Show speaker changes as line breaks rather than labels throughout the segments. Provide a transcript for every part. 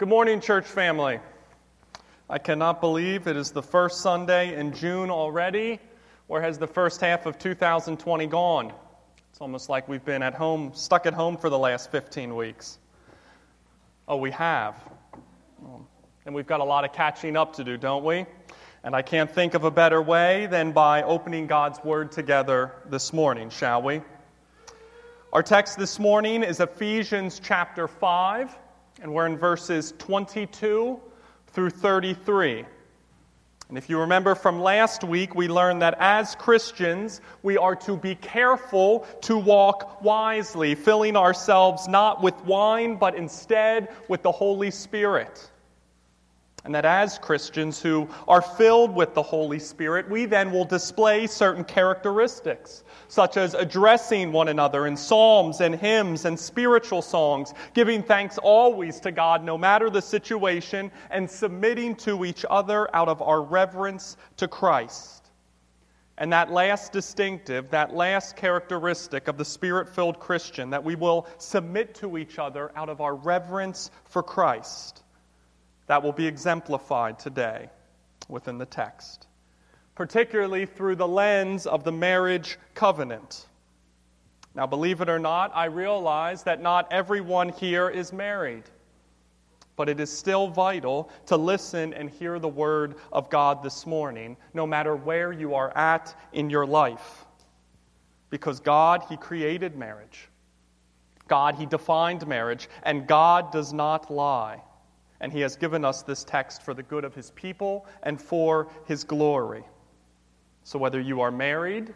Good morning, church family. I cannot believe it is the first Sunday in June already. Where has the first half of 2020 gone? It's almost like we've been at home, stuck at home for the last 15 weeks. Oh, we have. And we've got a lot of catching up to do, don't we? And I can't think of a better way than by opening God's Word together this morning, shall we? Our text this morning is Ephesians chapter 5 and we're in verses 22 through 33. And if you remember from last week, we learned that as Christians, we are to be careful to walk wisely, filling ourselves not with wine, but instead with the Holy Spirit. And that as Christians who are filled with the Holy Spirit, we then will display certain characteristics, such as addressing one another in psalms and hymns and spiritual songs, giving thanks always to God no matter the situation, and submitting to each other out of our reverence to Christ. And that last distinctive, that last characteristic of the Spirit filled Christian, that we will submit to each other out of our reverence for Christ that will be exemplified today within the text, particularly through the lens of the marriage covenant. Now, believe it or not, I realize that not everyone here is married, but it is still vital to listen and hear the word of God this morning, no matter where you are at in your life. Because God, He created marriage. God, He defined marriage, and God does not lie and He has given us this text for the good of His people and for His glory. So, whether you are married,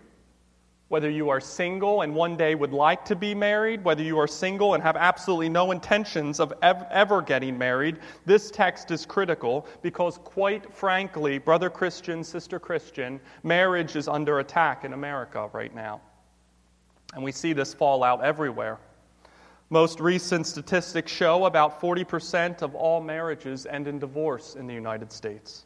whether you are single and one day would like to be married, whether you are single and have absolutely no intentions of ever getting married, this text is critical because, quite frankly, brother Christian, sister Christian, marriage is under attack in America right now. And we see this fallout everywhere. Most recent statistics show about 40% of all marriages end in divorce in the United States.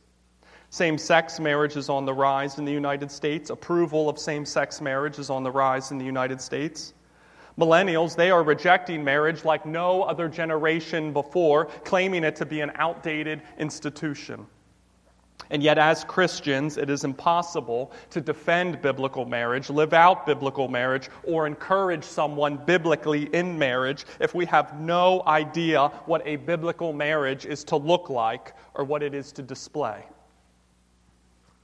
Same sex marriage is on the rise in the United States. Approval of same sex marriage is on the rise in the United States. Millennials, they are rejecting marriage like no other generation before, claiming it to be an outdated institution. And yet, as Christians, it is impossible to defend biblical marriage, live out biblical marriage, or encourage someone biblically in marriage if we have no idea what a biblical marriage is to look like or what it is to display.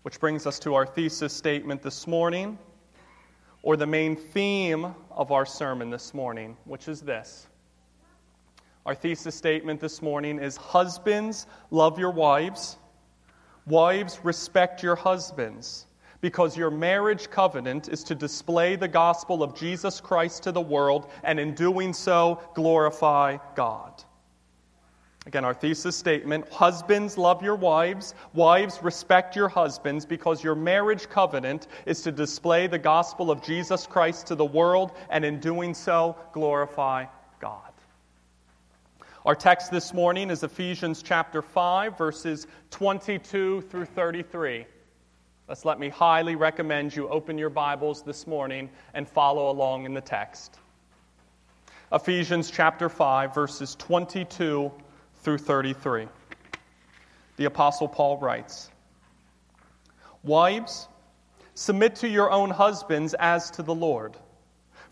Which brings us to our thesis statement this morning, or the main theme of our sermon this morning, which is this. Our thesis statement this morning is Husbands, love your wives Wives, respect your husbands, because your marriage covenant is to display the gospel of Jesus Christ to the world, and in doing so, glorify God. Again, our thesis statement Husbands, love your wives. Wives, respect your husbands because your marriage covenant is to display the gospel of Jesus Christ to the world, and in doing so, glorify God. Our text this morning is Ephesians chapter 5, verses 22 through 33. Let's let me highly recommend you open your Bibles this morning and follow along in the text. Ephesians chapter 5, verses 22 through 33. The Apostle Paul writes Wives, submit to your own husbands as to the Lord.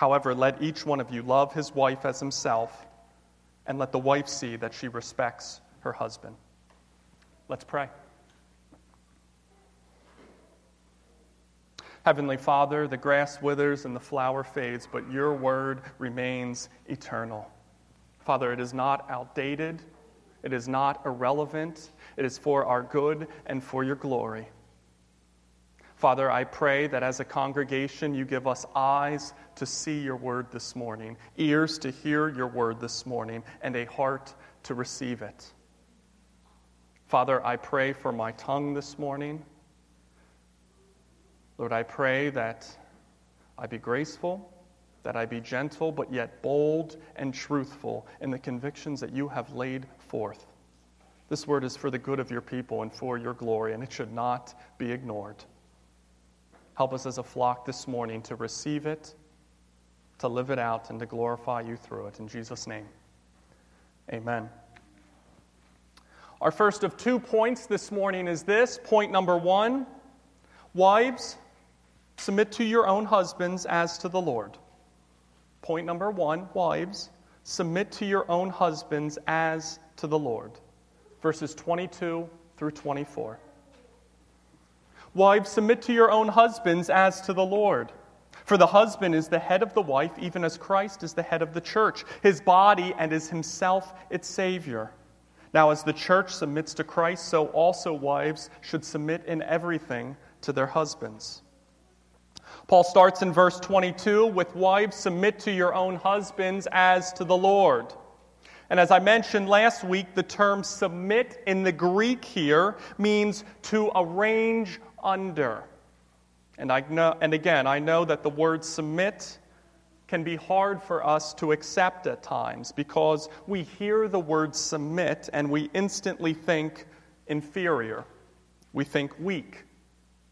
However, let each one of you love his wife as himself, and let the wife see that she respects her husband. Let's pray. Heavenly Father, the grass withers and the flower fades, but your word remains eternal. Father, it is not outdated, it is not irrelevant, it is for our good and for your glory. Father, I pray that as a congregation you give us eyes to see your word this morning, ears to hear your word this morning, and a heart to receive it. Father, I pray for my tongue this morning. Lord, I pray that I be graceful, that I be gentle, but yet bold and truthful in the convictions that you have laid forth. This word is for the good of your people and for your glory, and it should not be ignored. Help us as a flock this morning to receive it, to live it out, and to glorify you through it. In Jesus' name, amen. Our first of two points this morning is this point number one Wives, submit to your own husbands as to the Lord. Point number one Wives, submit to your own husbands as to the Lord. Verses 22 through 24. Wives, submit to your own husbands as to the Lord. For the husband is the head of the wife, even as Christ is the head of the church, his body, and is himself its Savior. Now, as the church submits to Christ, so also wives should submit in everything to their husbands. Paul starts in verse 22 with Wives, submit to your own husbands as to the Lord. And as I mentioned last week, the term submit in the Greek here means to arrange under. And, I know, and again, I know that the word submit can be hard for us to accept at times because we hear the word submit and we instantly think inferior. We think weak.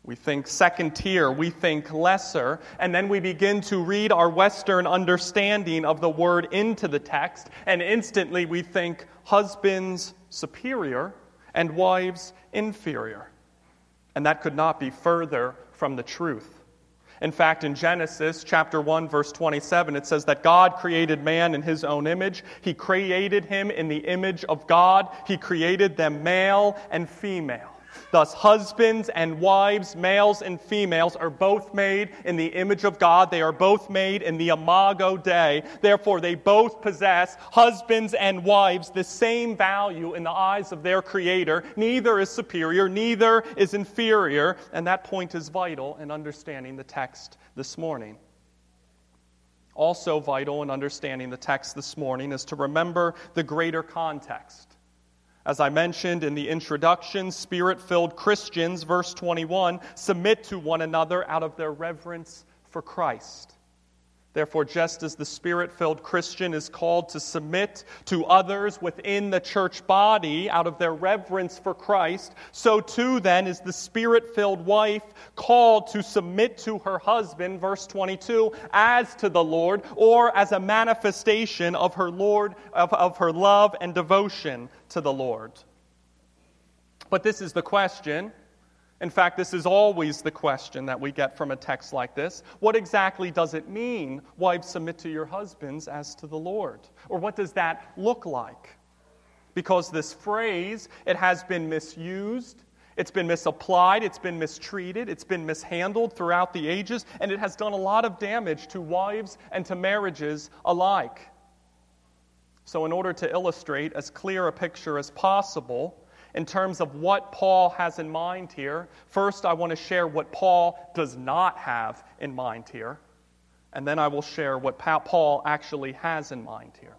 We think second tier, we think lesser, and then we begin to read our Western understanding of the word into the text, and instantly we think husbands superior and wives inferior. And that could not be further from the truth. In fact, in Genesis chapter 1 verse 27 it says that God created man in his own image. He created him in the image of God. He created them male and female. Thus, husbands and wives, males and females, are both made in the image of God. They are both made in the imago Dei. Therefore, they both possess, husbands and wives, the same value in the eyes of their Creator. Neither is superior, neither is inferior. And that point is vital in understanding the text this morning. Also, vital in understanding the text this morning is to remember the greater context. As I mentioned in the introduction, spirit filled Christians, verse 21, submit to one another out of their reverence for Christ. Therefore, just as the spirit filled Christian is called to submit to others within the church body out of their reverence for Christ, so too then is the spirit filled wife called to submit to her husband, verse 22, as to the Lord, or as a manifestation of her Lord, of, of her love and devotion to the Lord. But this is the question in fact, this is always the question that we get from a text like this. What exactly does it mean, wives, submit to your husbands as to the Lord? Or what does that look like? Because this phrase, it has been misused, it's been misapplied, it's been mistreated, it's been mishandled throughout the ages, and it has done a lot of damage to wives and to marriages alike. So, in order to illustrate as clear a picture as possible, in terms of what Paul has in mind here. First, I want to share what Paul does not have in mind here, and then I will share what Paul actually has in mind here.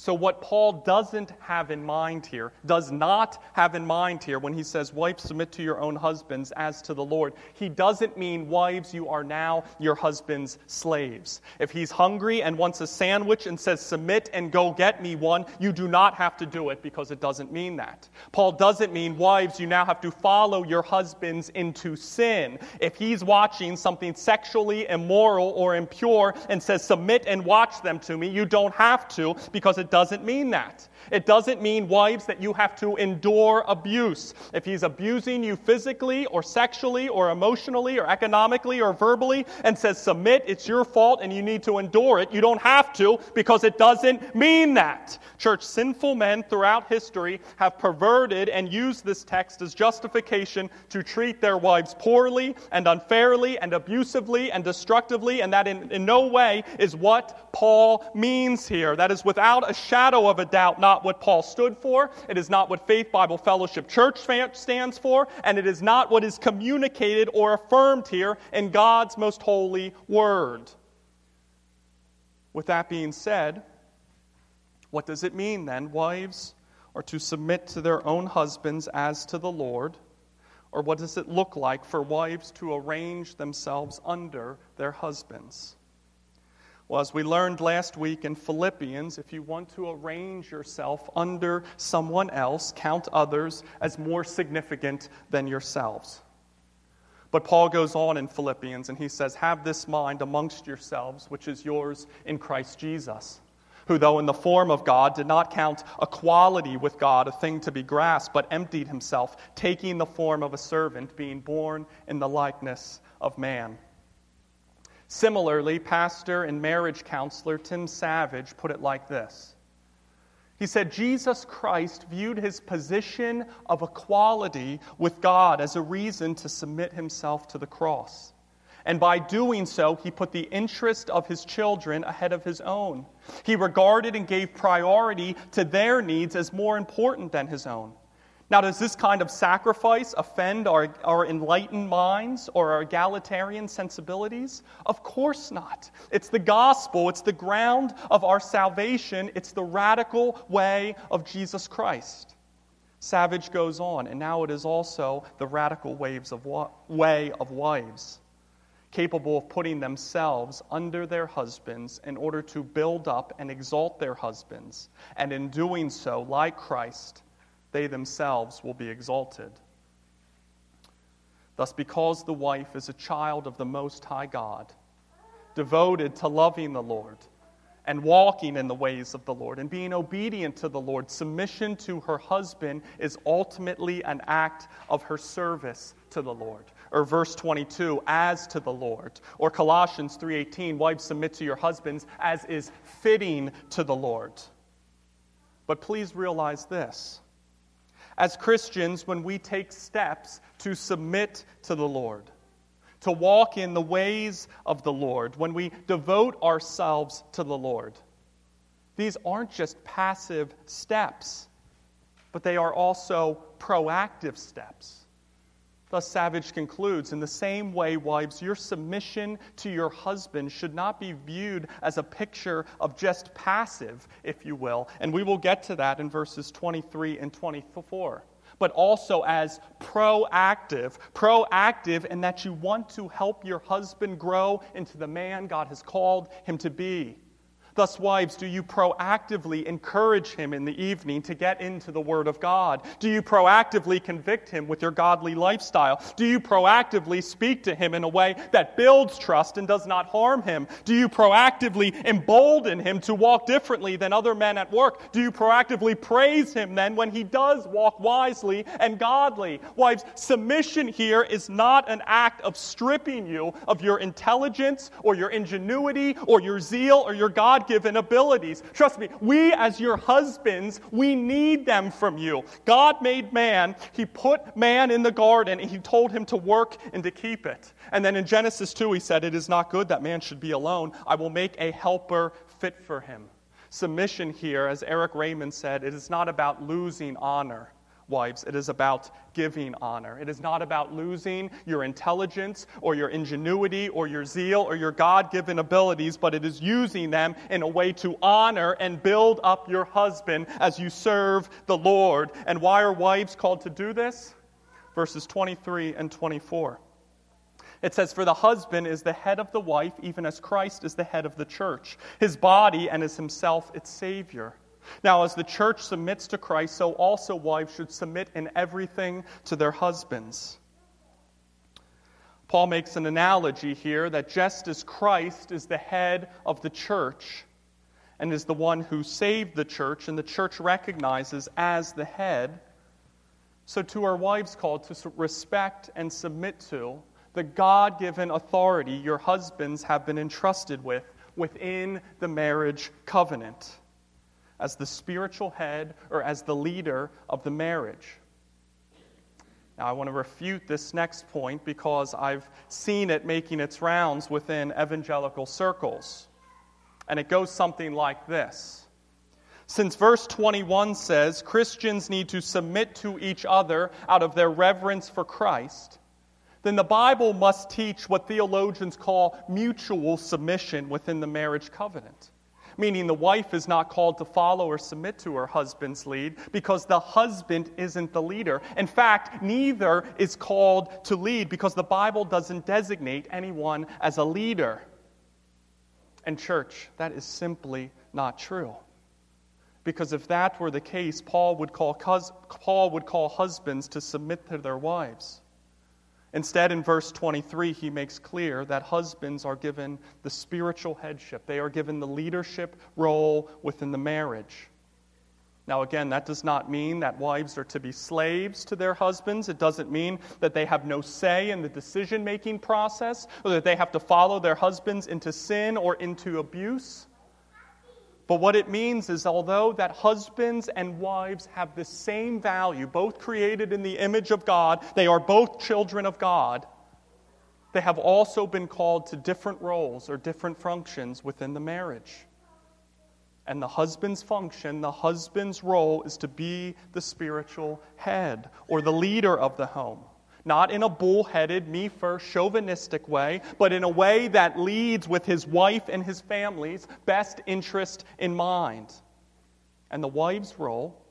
So, what Paul doesn't have in mind here, does not have in mind here when he says, Wives, submit to your own husbands as to the Lord, he doesn't mean, Wives, you are now your husband's slaves. If he's hungry and wants a sandwich and says, Submit and go get me one, you do not have to do it because it doesn't mean that. Paul doesn't mean, Wives, you now have to follow your husbands into sin. If he's watching something sexually immoral or impure and says, Submit and watch them to me, you don't have to because it it doesn't mean that. It doesn't mean, wives, that you have to endure abuse. If he's abusing you physically or sexually or emotionally or economically or verbally and says, submit, it's your fault and you need to endure it, you don't have to because it doesn't mean that. Church, sinful men throughout history have perverted and used this text as justification to treat their wives poorly and unfairly and abusively and destructively, and that in, in no way is what Paul means here. That is without a shadow of a doubt not what Paul stood for. It is not what Faith Bible Fellowship Church stands for, and it is not what is communicated or affirmed here in God's most holy word. With that being said, what does it mean then? Wives are to submit to their own husbands as to the Lord. Or what does it look like for wives to arrange themselves under their husbands? Well, as we learned last week in Philippians, if you want to arrange yourself under someone else, count others as more significant than yourselves. But Paul goes on in Philippians and he says, Have this mind amongst yourselves, which is yours in Christ Jesus, who, though in the form of God, did not count equality with God a thing to be grasped, but emptied himself, taking the form of a servant, being born in the likeness of man. Similarly, pastor and marriage counselor Tim Savage put it like this He said, Jesus Christ viewed his position of equality with God as a reason to submit himself to the cross. And by doing so, he put the interest of his children ahead of his own. He regarded and gave priority to their needs as more important than his own. Now, does this kind of sacrifice offend our, our enlightened minds or our egalitarian sensibilities? Of course not. It's the gospel, it's the ground of our salvation, it's the radical way of Jesus Christ. Savage goes on, and now it is also the radical waves of wa- way of wives, capable of putting themselves under their husbands in order to build up and exalt their husbands, and in doing so, like Christ, they themselves will be exalted. Thus, because the wife is a child of the Most High God, devoted to loving the Lord and walking in the ways of the Lord and being obedient to the Lord, submission to her husband is ultimately an act of her service to the Lord. Or verse 22, as to the Lord. Or Colossians 3:18, wives submit to your husbands as is fitting to the Lord. But please realize this as Christians when we take steps to submit to the Lord, to walk in the ways of the Lord, when we devote ourselves to the Lord. These aren't just passive steps, but they are also proactive steps. Thus, Savage concludes In the same way, wives, your submission to your husband should not be viewed as a picture of just passive, if you will. And we will get to that in verses 23 and 24. But also as proactive. Proactive in that you want to help your husband grow into the man God has called him to be. Thus, wives, do you proactively encourage him in the evening to get into the Word of God? Do you proactively convict him with your godly lifestyle? Do you proactively speak to him in a way that builds trust and does not harm him? Do you proactively embolden him to walk differently than other men at work? Do you proactively praise him then when he does walk wisely and godly? Wives, submission here is not an act of stripping you of your intelligence or your ingenuity or your zeal or your God given abilities. Trust me, we as your husbands, we need them from you. God made man, He put man in the garden, and He told him to work and to keep it. And then in Genesis 2, He said, It is not good that man should be alone. I will make a helper fit for him. Submission here, as Erik Raymond said, it is not about losing honor wives. It is about giving honor. It is not about losing your intelligence or your ingenuity or your zeal or your God given abilities, but it is using them in a way to honor and build up your husband as you serve the Lord. And why are wives called to do this? Verses 23 and 24. It says, For the husband is the head of the wife, even as Christ is the head of the church, his body, and is himself its Savior. Now, as the church submits to Christ, so also wives should submit in everything to their husbands. Paul makes an analogy here that just as Christ is the head of the church, and is the one who saved the church, and the church recognizes as the head. So, to our wives, called to respect and submit to the God given authority your husbands have been entrusted with within the marriage covenant as the spiritual head or as the leader of the marriage. Now, I want to refute this next point because I've seen it making its rounds within evangelical circles. And it goes something like this. Since verse 21 says Christians need to submit to each other out of their reverence for Christ, then the Bible must teach what theologians call mutual submission within the marriage covenant meaning the wife is not called to follow or submit to her husband's lead because the husband isn't the leader. In fact, neither is called to lead because the Bible doesn't designate anyone as a leader. And, church, that is simply not true. Because if that were the case, Paul would call, Paul would call husbands to submit to their wives. Instead, in verse 23, he makes clear that husbands are given the spiritual headship, they are given the leadership role within the marriage. Now, again, that does not mean that wives are to be slaves to their husbands. It doesn't mean that they have no say in the decision making process or that they have to follow their husbands into sin or into abuse. But what it means is, although that husbands and wives have the same value, both created in the image of God, they are both children of God, they have also been called to different roles or different functions within the marriage. And the husband's function, the husband's role, is to be the spiritual head or the leader of the home not in a bullheaded, me first, chauvinistic way, but in a way that leads with his wife and his family's best interest in mind. And the wife's role,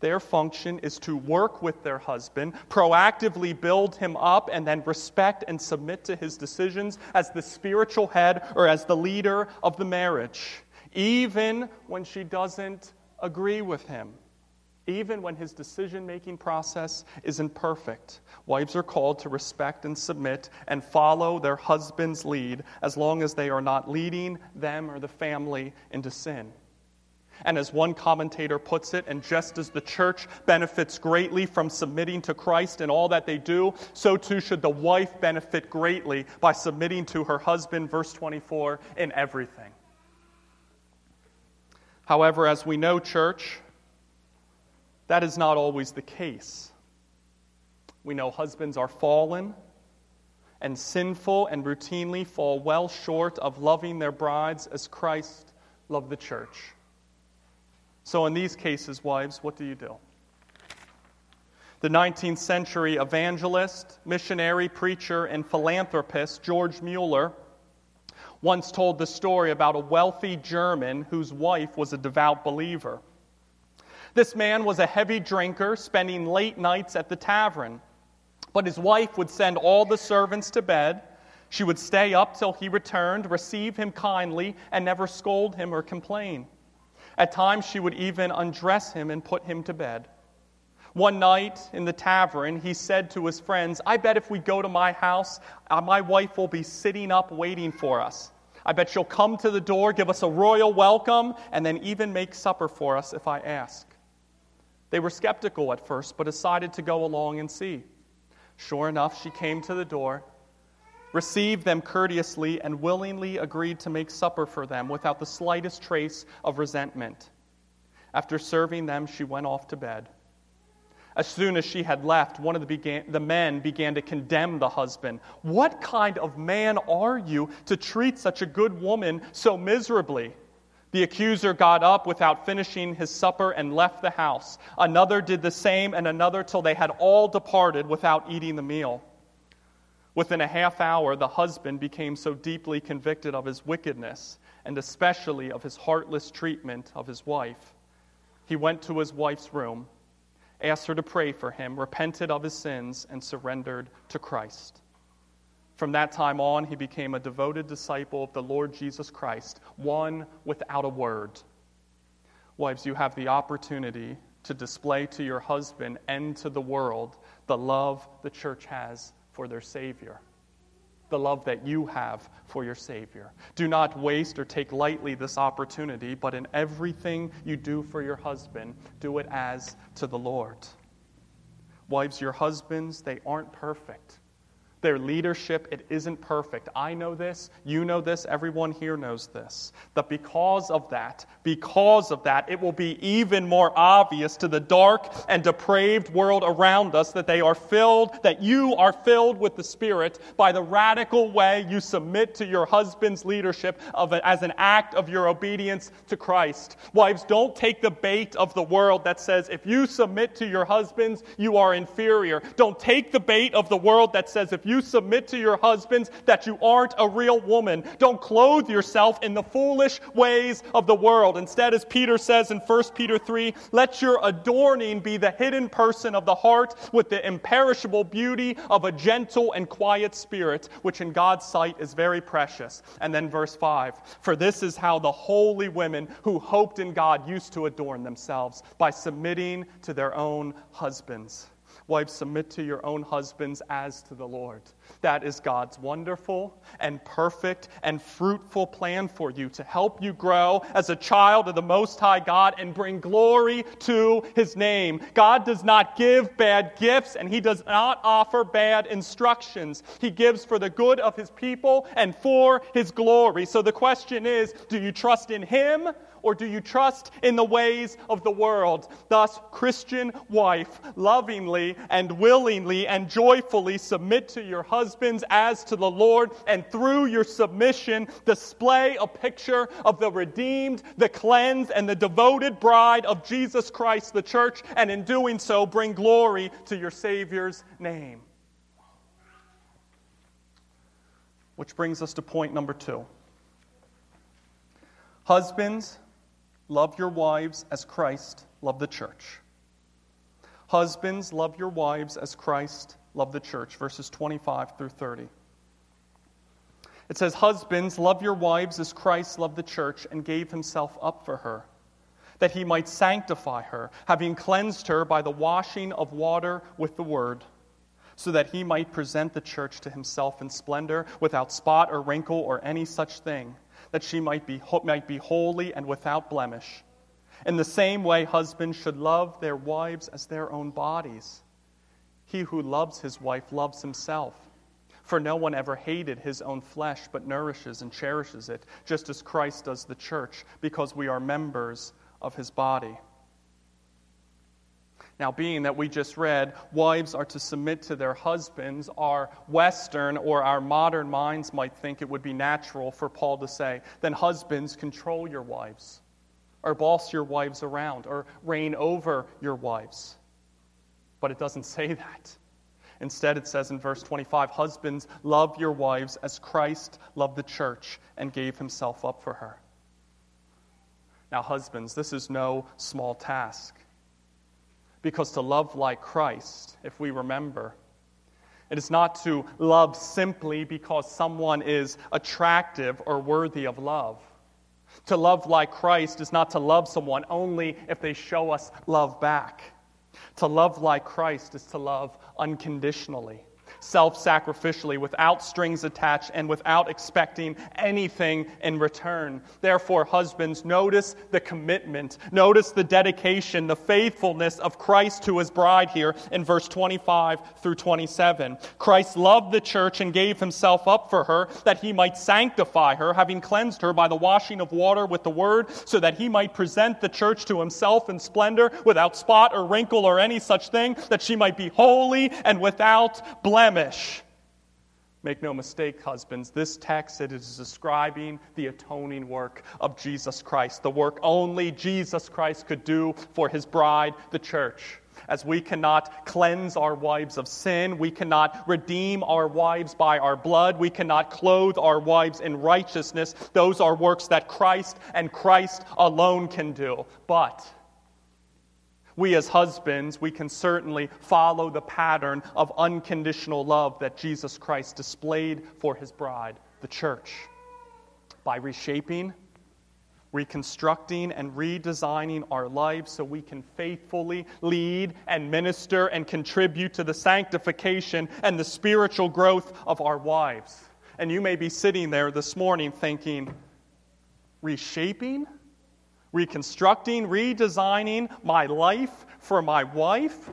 their function, is to work with their husband, proactively build him up, and then respect and submit to his decisions as the spiritual head or as the leader of the marriage, even when she doesn't agree with him even when his decision making process isn't perfect. Wives are called to respect and submit and follow their husband's lead as long as they are not leading them or the family into sin. And as one commentator puts it, and just as the church benefits greatly from submitting to Christ in all that they do, so too should the wife benefit greatly by submitting to her husband, verse 24, in everything. However, as we know, church, that is not always the case. We know husbands are fallen and sinful and routinely fall well short of loving their brides as Christ loved the church. So, in these cases, wives, what do you do? The 19th century evangelist, missionary, preacher, and philanthropist George Mueller once told the story about a wealthy German whose wife was a devout believer. This man was a heavy drinker, spending late nights at the tavern. But his wife would send all the servants to bed. She would stay up till he returned, receive him kindly, and never scold him or complain. At times, she would even undress him and put him to bed. One night in the tavern, he said to his friends, I bet if we go to my house, uh, my wife will be sitting up waiting for us. I bet she'll come to the door, give us a royal welcome, and then even make supper for us if I ask. They were skeptical at first, but decided to go along and see. Sure enough, she came to the door, received them courteously, and willingly agreed to make supper for them without the slightest trace of resentment. After serving them, she went off to bed. As soon as she had left, one of the, began, the, men began to condemn the husband. What kind of man are you to treat such a good woman so miserably? The accuser got up without finishing his supper and left the house. Another did the same, and another till they had all departed without eating the meal. Within a half hour, the husband became so deeply convicted of his wickedness, and especially of his heartless treatment of his wife. He went to his wife's room, asked her to pray for him, repented of his sins, and surrendered to Christ. From that time on, he became a devoted disciple of the Lord Jesus Christ, one without a word. Wives, you have the opportunity to display to your husband and to the world the love the church has for their Savior. the love that you have for your Savior. Do not waste or take lightly this opportunity, but in everything you do for your husband, do it as to the Lord. Wives, your husbands, they aren't perfect. Their leadership, it isn't perfect. I know this. You know this. Everyone here knows this. But because of that, because of that, it will be even more obvious to the dark and depraved world around us that they are filled, that you are filled with the Spirit by the radical way you submit to your husband's leadership of as an act of your obedience to Christ. Wives, don't take the bait of the world that says if you submit to your husbands, you are inferior. Don't take the bait of the world that says if you submit to your husbands that you aren't a real woman. Don't clothe yourself in the foolish ways of the world. Instead, as Peter says in 1 Peter 3, let your adorning be the hidden person of the heart with the imperishable beauty of a gentle and quiet spirit, which in God's sight is very precious. And then verse 5 For this is how the holy women who hoped in God used to adorn themselves by submitting to their own husbands. Wives, submit to your own husbands as to the Lord. That is God's wonderful and perfect and fruitful plan for you to help you grow as a child of the Most High God and bring glory to His name. God does not give bad gifts and He does not offer bad instructions. He gives for the good of His people and for His glory. So the question is do you trust in Him or do you trust in the ways of the world? Thus, Christian wife, lovingly and willingly and joyfully submit to your husbands as to the Lord, and through your submission, display a picture of the redeemed, the cleansed, and the devoted bride of Jesus Christ, the church, and in doing so, bring glory to your Savior's name. Which brings us to point number two. Husbands, Love your wives as Christ loved the church. Husbands, love your wives as Christ loved the church. Verses 25 through 30. It says, Husbands, love your wives as Christ loved the church and gave himself up for her, that he might sanctify her, having cleansed her by the washing of water with the word, so that he might present the church to himself in splendor, without spot or wrinkle or any such thing that she might be, might be holy and without blemish. In the same way, husbands should love their wives as their own bodies. He who loves his wife loves himself. For no one ever hated his own flesh, but nourishes and cherishes it, just as Christ does the church, because we are members of his body. Now, being that we just read, wives are to submit to their husbands, our Western or our modern minds might think it would be natural for Paul to say, then husbands, control your wives, or boss your wives around, or reign over your wives. But it doesn't say that. Instead, it says in verse 25, Husbands, love your wives as Christ loved the church and gave himself up for her. Now, husbands, this is no small task. Because to love like Christ, if we remember, it is not to love simply because someone is attractive or worthy of love. To love like Christ is not to love someone only if they show us love back. To love like Christ is to love unconditionally self sacrificially, without strings attached, and without expecting anything in return. Therefore, husbands, notice the commitment, notice the dedication, the faithfulness of Christ to his bride here in verse 25 through 27. Christ loved the church and gave himself up for her that he might sanctify her, having cleansed her by the washing of water with the word, so that he might present the church to himself in splendor, without spot or wrinkle or any such thing, that she might be holy and without blemish blemish. Make no mistake, husbands, this text is describing the atoning work of Jesus Christ, the work only Jesus Christ could do for his bride, the church. As we cannot cleanse our wives of sin, we cannot redeem our wives by our blood, we cannot clothe our wives in righteousness. Those are works that Christ and Christ alone can do. But we, as husbands, we can certainly follow the pattern of unconditional love that Jesus Christ displayed for his bride, the church, by reshaping, reconstructing, and redesigning our lives so we can faithfully lead and minister and contribute to the sanctification and the spiritual growth of our wives. And you may be sitting there this morning thinking, reshaping, reconstructing, redesigning my life for my wife?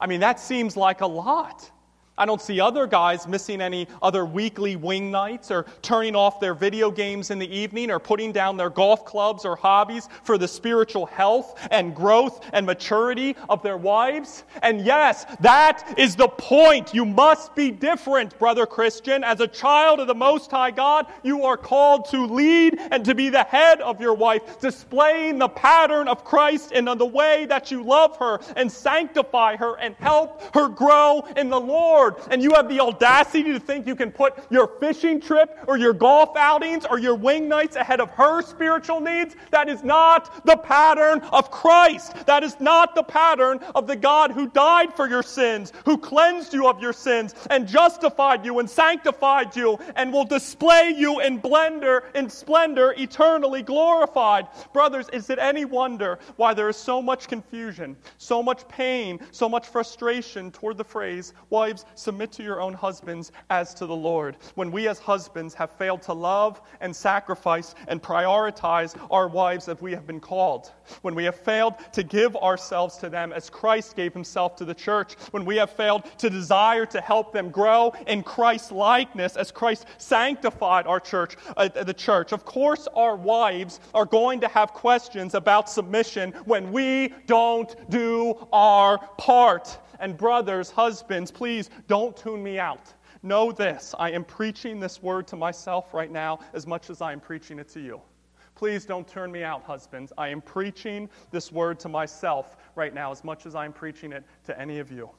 I mean, that seems like a lot. I don't see other guys missing any other weekly wing nights or turning off their video games in the evening or putting down their golf clubs or hobbies for the spiritual health and growth and maturity of their wives. And yes, that is the point. You must be different, brother Christian. As a child of the Most High God, you are called to lead and to be the head of your wife, displaying the pattern of Christ in the way that you love her and sanctify her and help her grow in the Lord. Lord, and you have the audacity to think you can put your fishing trip or your golf outings or your wing nights ahead of her spiritual needs, that is not the pattern of Christ. That is not the pattern of the God who died for your sins, who cleansed you of your sins and justified you and sanctified you and will display you in splendor, in splendor eternally glorified. Brothers, is it any wonder why there is so much confusion, so much pain, so much frustration toward the phrase, wives, submit to your own husbands as to the Lord. When we as husbands have failed to love and sacrifice and prioritize our wives as we have been called, when we have failed to give ourselves to them as Christ gave himself to the church, when we have failed to desire to help them grow in Christ's likeness as Christ sanctified our church, uh, the church. Of course, our wives are going to have questions about submission when we don't do our part. And brothers, husbands, please don't tune me out. Know this I am preaching this word to myself right now as much as I am preaching it to you. Please don't turn me out, husbands. I am preaching this word to myself right now as much as I am preaching it to any of you.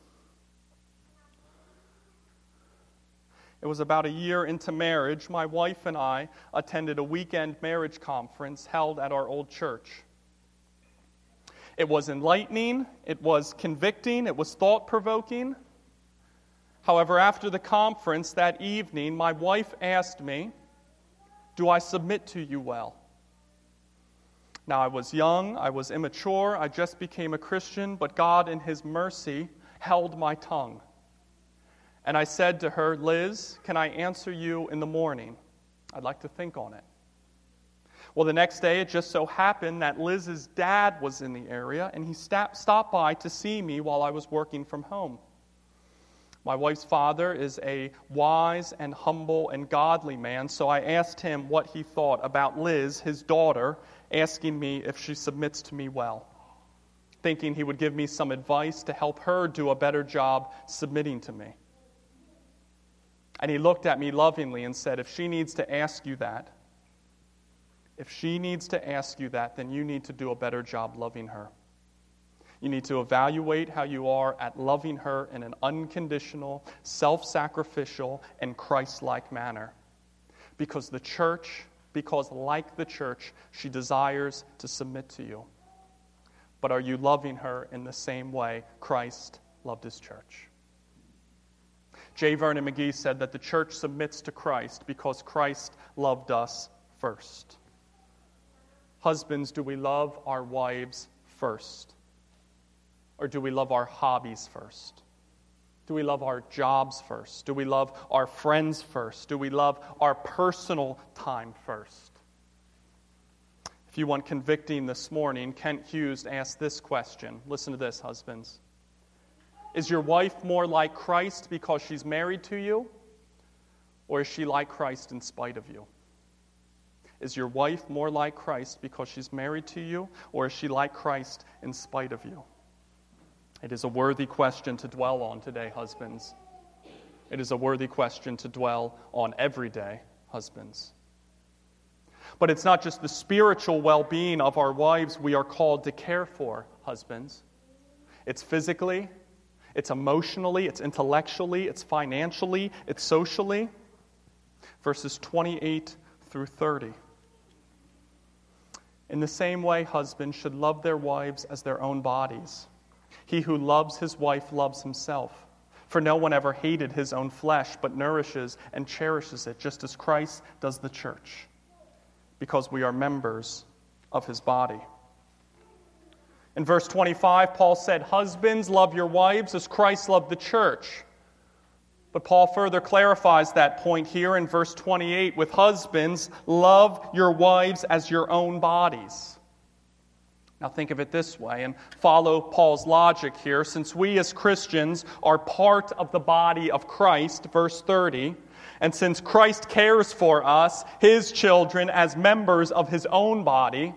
It was about a year into marriage, my wife and I attended a weekend marriage conference held at our old church. It was enlightening, it was convicting, it was thought provoking. However, after the conference that evening, my wife asked me, Do I submit to you well? Now, I was young, I was immature, I just became a Christian, but God, in His mercy, held my tongue. And I said to her, Liz, can I answer you in the morning? I'd like to think on it. Well, the next day, it just so happened that Liz's dad was in the area, and he stopped by to see me while I was working from home. My wife's father is a wise and humble and godly man, so I asked him what he thought about Liz, his daughter, asking me if she submits to me well, thinking he would give me some advice to help her do a better job submitting to me. And he looked at me lovingly and said, If she needs to ask you that, if she needs to ask you that, then you need to do a better job loving her. You need to evaluate how you are at loving her in an unconditional, self sacrificial, and Christ like manner. Because the church, because like the church, she desires to submit to you. But are you loving her in the same way Christ loved his church? J. Vernon McGee said that the church submits to Christ because Christ loved us first. Husbands, do we love our wives first? Or do we love our hobbies first? Do we love our jobs first? Do we love our friends first? Do we love our personal time first? If you want convicting this morning, Kent Hughes asked this question. Listen to this, husbands. Is your wife more like Christ because she's married to you? Or is she like Christ in spite of you? Is your wife more like Christ because she's married to you, or is she like Christ in spite of you? It is a worthy question to dwell on today, husbands. It is a worthy question to dwell on every day, husbands. But it's not just the spiritual well being of our wives we are called to care for, husbands. It's physically, it's emotionally, it's intellectually, it's financially, it's socially. Verses 28 through 30. In the same way, husbands should love their wives as their own bodies. He who loves his wife loves himself. For no one ever hated his own flesh, but nourishes and cherishes it, just as Christ does the church, because we are members of his body. In verse 25, Paul said, Husbands, love your wives as Christ loved the church. But Paul further clarifies that point here in verse 28 with husbands, love your wives as your own bodies. Now, think of it this way and follow Paul's logic here. Since we as Christians are part of the body of Christ, verse 30, and since Christ cares for us, his children, as members of his own body,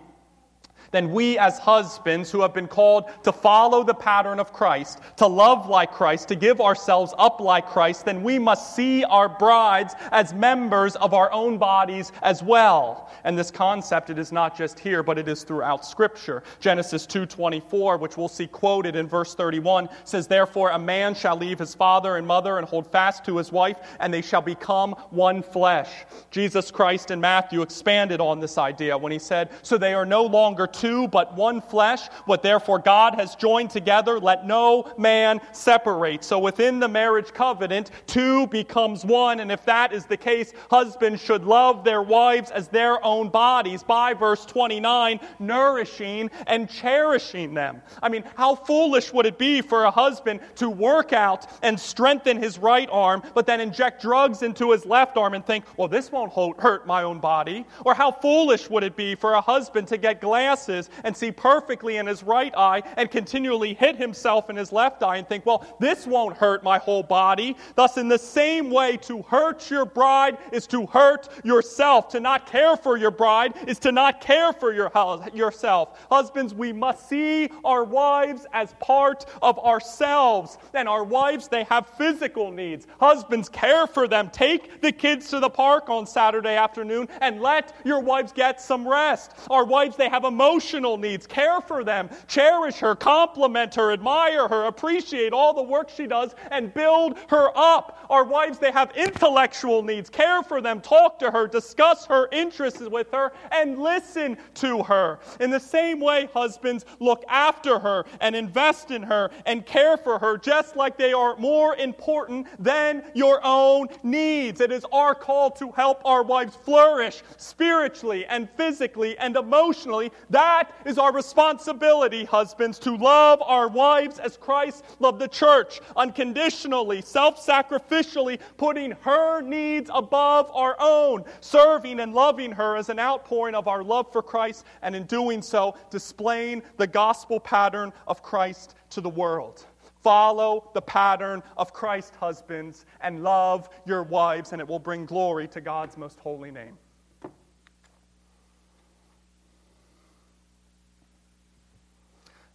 then we as husbands who have been called to follow the pattern of Christ, to love like Christ, to give ourselves up like Christ, then we must see our brides as members of our own bodies as well. And this concept it is not just here, but it is throughout scripture. Genesis 2:24, which we'll see quoted in verse 31, says therefore a man shall leave his father and mother and hold fast to his wife, and they shall become one flesh. Jesus Christ in Matthew expanded on this idea when he said, "So they are no longer two two but one flesh. What therefore God has joined together, let no man separate. So within the marriage covenant, two becomes one. And if that is the case, husbands should love their wives as their own bodies by verse 29, nourishing and cherishing them. I mean, how foolish would it be for a husband to work out and strengthen his right arm, but then inject drugs into his left arm and think, well, this won't hurt my own body? Or how foolish would it be for a husband to get glasses? Glasses and see perfectly in his right eye and continually hit himself in his left eye and think, well, this won't hurt my whole body. Thus, in the same way, to hurt your bride is to hurt yourself. To not care for your bride is to not care for your, yourself. Husbands, we must see our wives as part of ourselves. And our wives, they have physical needs. Husbands, care for them. Take the kids to the park on Saturday afternoon and let your wives get some rest. Our wives, they have emotional emotional needs. Care for them, cherish her, compliment her, admire her, appreciate all the work she does, and build her up. Our wives, they have intellectual needs. Care for them, talk to her, discuss her interests with her, and listen to her. In the same way, husbands, look after her and invest in her and care for her just like they are more important than your own needs. It is our call to help our wives flourish spiritually and physically and emotionally. That that is our responsibility, husbands, to love our wives as Christ loved the church, unconditionally, self sacrificially, putting her needs above our own, serving and loving her as an outpouring of our love for Christ, and in doing so, displaying the gospel pattern of Christ to the world. Follow the pattern of Christ, husbands, and love your wives, and it will bring glory to God's most holy name.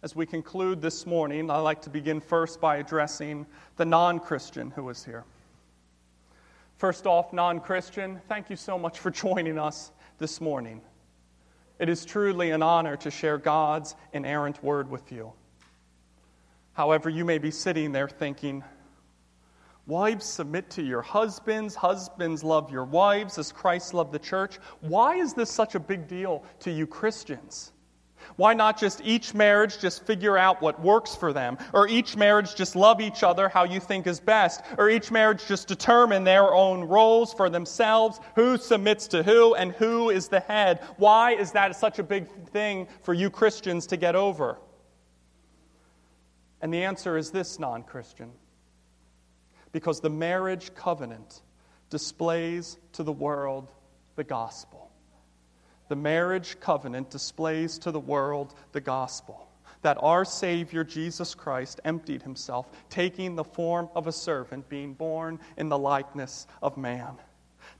As we conclude this morning, I'd like to begin first by addressing the non Christian who is here. First off, non Christian, thank you so much for joining us this morning. It is truly an honor to share God's inerrant word with you. However, you may be sitting there thinking, Wives, submit to your husbands. Husbands, love your wives as Christ loved the church. Why is this such a big deal to you Christians? Why not just each marriage just figure out what works for them? Or each marriage just love each other how you think is best? Or each marriage just determine their own roles for themselves, who submits to who, and who is the head? Why is that such a big thing for you Christians to get over? And the answer is this non Christian because the marriage covenant displays to the world the gospel the marriage covenant displays to the world the gospel that our Savior Jesus Christ emptied himself, taking the form of a servant, being born in the likeness of man.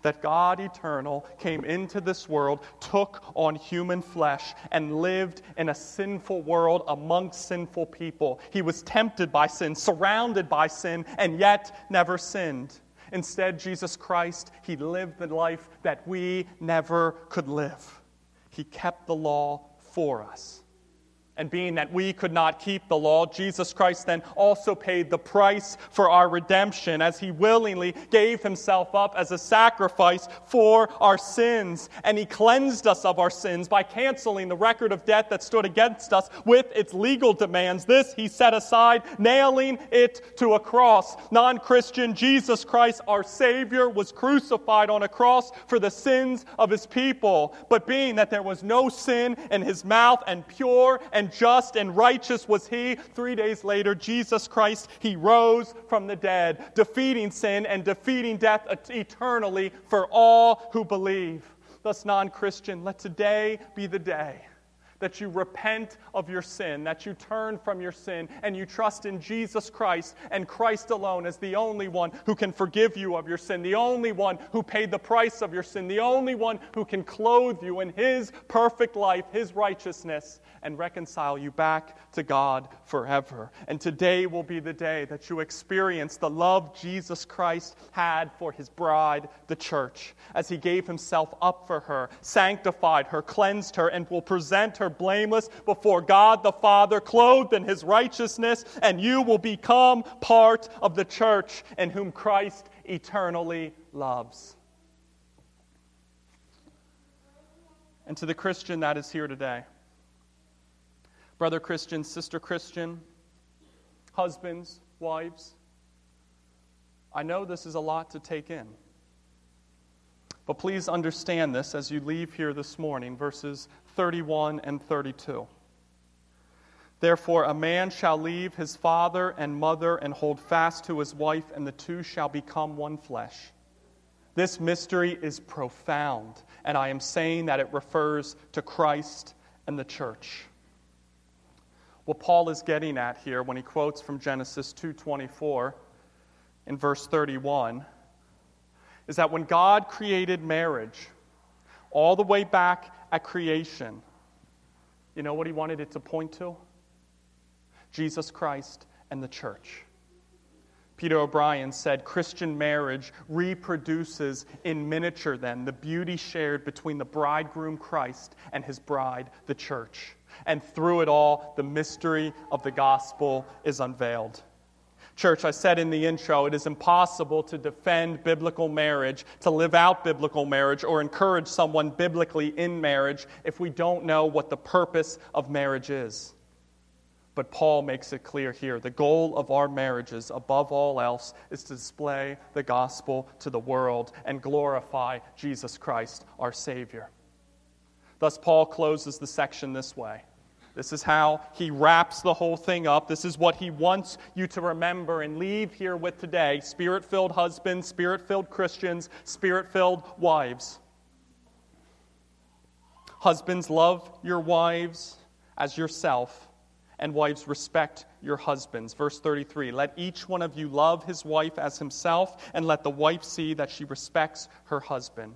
That God eternal came into this world, took on human flesh, and lived in a sinful world amongst sinful people. He was tempted by sin, surrounded by sin, and yet never sinned. Instead, Jesus Christ, He lived the life that we never could live. He kept the law for us. And being that we could not keep the law, Jesus Christ then also paid the price for our redemption as he willingly gave himself up as a sacrifice for our sins. And he cleansed us of our sins by canceling the record of debt that stood against us with its legal demands. This he set aside, nailing it to a cross. Non Christian, Jesus Christ, our Savior, was crucified on a cross for the sins of his people. But being that there was no sin in his mouth and pure and just and righteous was he. Three days later, Jesus Christ, he rose from the dead, defeating sin and defeating death eternally for all who believe. Thus, non Christian, let today be the day that you repent of your sin, that you turn from your sin, and you trust in Jesus Christ and Christ alone as the only one who can forgive you of your sin, the only one who paid the price of your sin, the only one who can clothe you in His perfect life, His righteousness, and reconcile you back to God forever. And today will be the day that you experience the love Jesus Christ had for His bride, the church, as He gave Himself up for her, sanctified her, cleansed her, and will present her blameless before God the Father, clothed in his righteousness, and you will become part of the church in whom Christ eternally loves. And to the Christian that is here today, brother Christian, sister Christian, husbands, wives, I know this is a lot to take in. But please understand this as you leave here this morning, verses 31 and 32. Therefore, a man shall leave his father and mother and hold fast to his wife, and the two shall become one flesh. This mystery is profound, and I am saying that it refers to Christ and the church. What Paul is getting at here when he quotes from Genesis 2:24 in verse 31 is that when God created marriage, all the way back at creation, you know what he wanted it to point to? Jesus Christ and the church. Peter O'Brien said Christian marriage reproduces in miniature, then, the beauty shared between the bridegroom Christ and his bride, the church. And through it all, the mystery of the gospel is unveiled. Church, I said in the intro, it is impossible to defend biblical marriage, to live out biblical marriage, or encourage someone biblically in marriage if we don't know what the purpose of marriage is. But Paul makes it clear here the goal of our marriages, above all else, is to display the gospel to the world and glorify Jesus Christ, our Savior. Thus, Paul closes the section this way this is how he wraps the whole thing up. This is what he wants you to remember and leave here with today spirit filled husbands, spirit filled Christians, spirit filled wives. Husbands, love your wives as yourself, and wives, respect your husbands. Verse 33 Let each one of you love his wife as himself, and let the wife see that she respects her husband.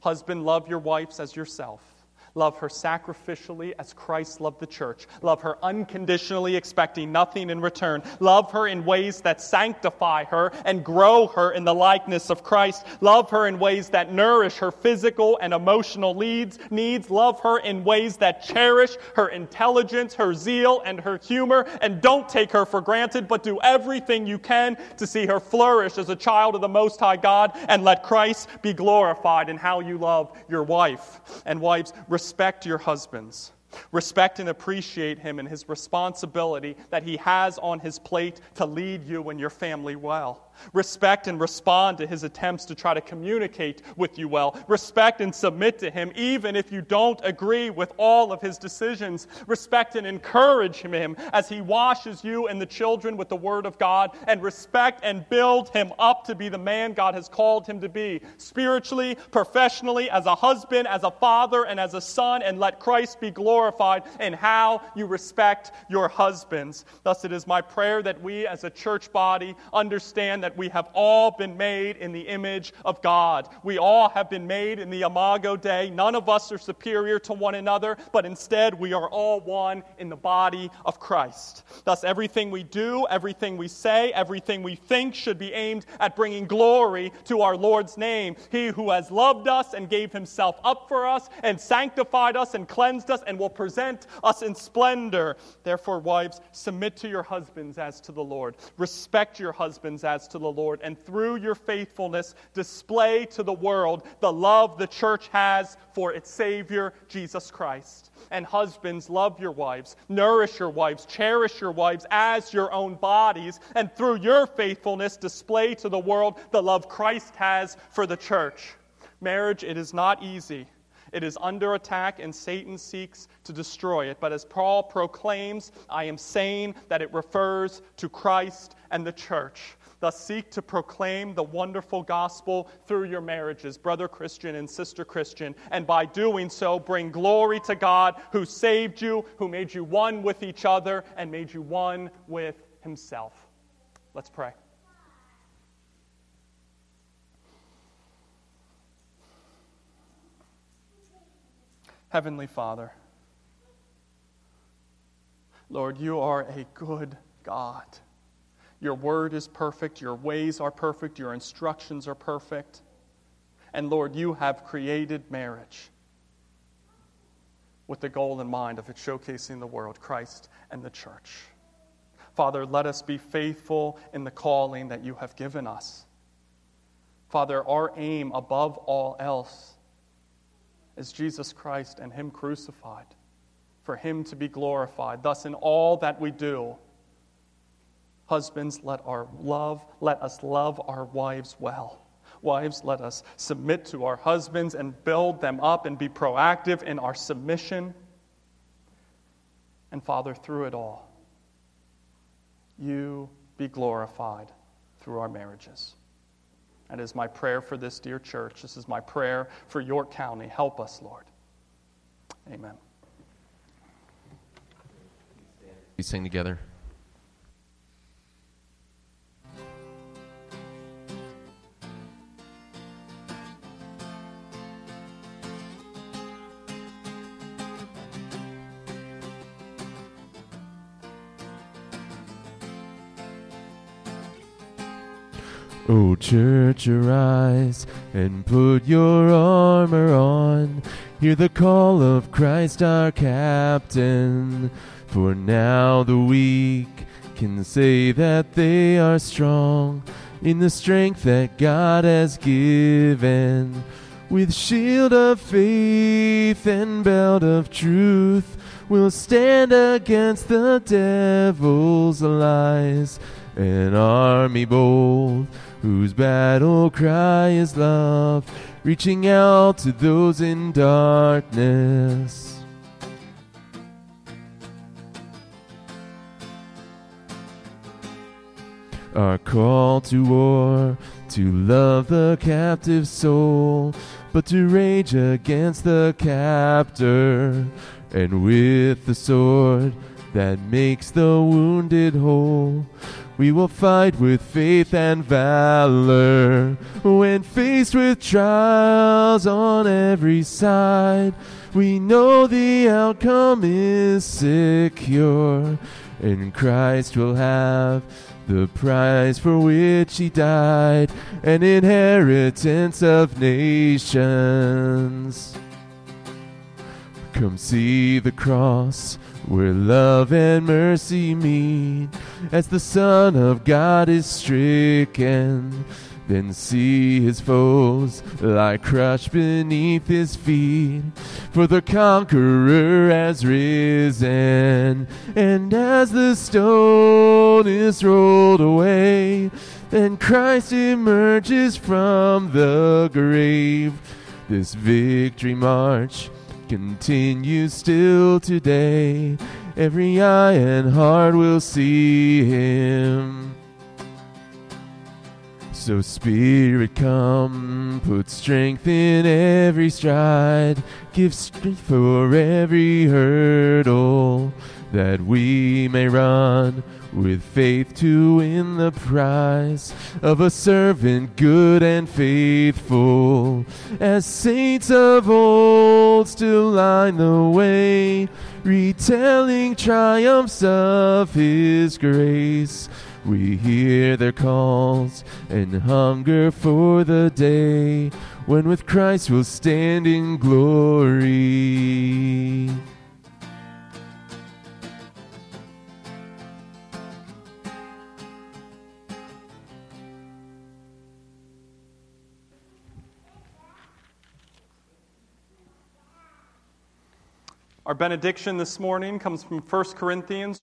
Husband, love your wives as yourself. Love her sacrificially as Christ loved the church. Love her unconditionally, expecting nothing in return. Love her in ways that sanctify her and grow her in the likeness of Christ. Love her in ways that nourish her physical and emotional needs. needs. Love her in ways that cherish her intelligence, her zeal, and her humor. And don't take her for granted, but do everything you can to see her flourish as a child of the Most High God and let Christ be glorified in how you love your wife. And wives, respect your husbands. Respect and appreciate him and his responsibility that he has on his plate to lead you and your family well. Respect and respond to his attempts to try to communicate with you well. Respect and submit to him even if you don't agree with all of his decisions. Respect and encourage him as he washes you and the children with the word of God. And respect and build him up to be the man God has called him to be, spiritually, professionally, as a husband, as a father, and as a son. And let Christ be glorified in how you respect your husbands. Thus, it is my prayer that we as a church body understand that that we have all been made in the image of God. We all have been made in the Imago Dei. None of us are superior to one another, but instead we are all one in the body of Christ. Thus, everything we do, everything we say, everything we think should be aimed at bringing glory to our Lord's name. He who has loved us and gave himself up for us and sanctified us and cleansed us and will present us in splendor. Therefore, wives, submit to your husbands as to the Lord. Respect your husbands as to the Lord, and through your faithfulness, display to the world the love the church has for its Savior, Jesus Christ. And husbands, love your wives, nourish your wives, cherish your wives as your own bodies, and through your faithfulness, display to the world the love Christ has for the church. Marriage, it is not easy. It is under attack, and Satan seeks to destroy it. But as Paul proclaims, I am saying that it refers to Christ and the church. Thus, seek to proclaim the wonderful gospel through your marriages, brother Christian and sister Christian, and by doing so, bring glory to God who saved you, who made you one with each other, and made you one with Himself. Let's pray. Heavenly Father, Lord, you are a good God. Your word is perfect, your ways are perfect, your instructions are perfect. And Lord, you have created marriage with the goal in mind of it showcasing the world, Christ and the church. Father, let us be faithful in the calling that you have given us. Father, our aim above all else is Jesus Christ and Him crucified, for Him to be glorified. Thus, in all that we do, husbands, let our love, let us love our wives well. Wives, let us submit to our husbands and build them up and be proactive in our submission. And Father, through it all, you be glorified through our marriages. And That is my prayer for this dear church. This is my prayer for York County. Help us, Lord. Amen.
We sing together. O church, arise and put your armor on. Hear the call of Christ our captain. For now the weak can say that they are strong in the strength that God has given. With shield of faith and belt of truth, we'll stand against the devil's lies. An army bold whose battle cry is love, reaching out to those in darkness. Our call to war, to love the captive soul, but to rage against the captor, and with the sword that makes the wounded whole we will fight with faith and valor. When faced with trials on every side, we know the outcome is secure. And Christ will have the prize for which he died, an inheritance of nations. Come see the cross where love and mercy meet as the Son of God is stricken. Then see his foes lie crushed beneath his feet, for the conqueror has risen. And as the stone is rolled away, then Christ emerges from the grave. This victory march continues still today. Every eye and heart will see him. So, Spirit, come, put strength in every stride, give strength for every hurdle, that we may run with faith to win the prize of a servant good and faithful, as saints of old still line the way, retelling triumphs of His grace. We hear their calls and hunger for the day when with Christ we'll stand in glory.
Our benediction this morning comes from 1 Corinthians